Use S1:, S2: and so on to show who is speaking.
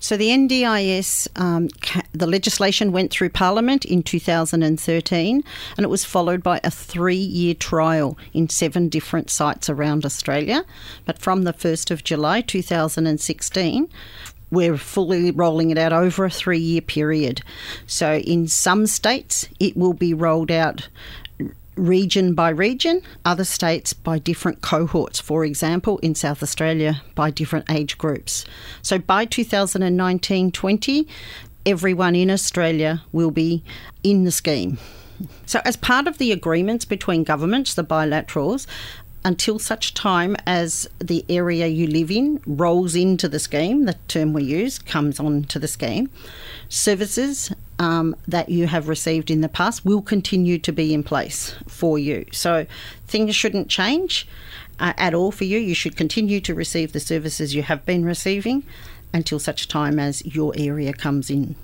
S1: So the NDIS, um, the legislation went through Parliament in 2013 and it was followed by a three year trial in seven different sites around Australia. But from the 1st of July 2016, we're fully rolling it out over a three year period. So in some states, it will be rolled out region by region, other states by different cohorts, for example, in South Australia by different age groups. So by 2019 20, everyone in Australia will be in the scheme. So, as part of the agreements between governments, the bilaterals, until such time as the area you live in rolls into the scheme, the term we use comes onto the scheme, services um, that you have received in the past will continue to be in place for you. So things shouldn't change uh, at all for you. You should continue to receive the services you have been receiving until such time as your area comes in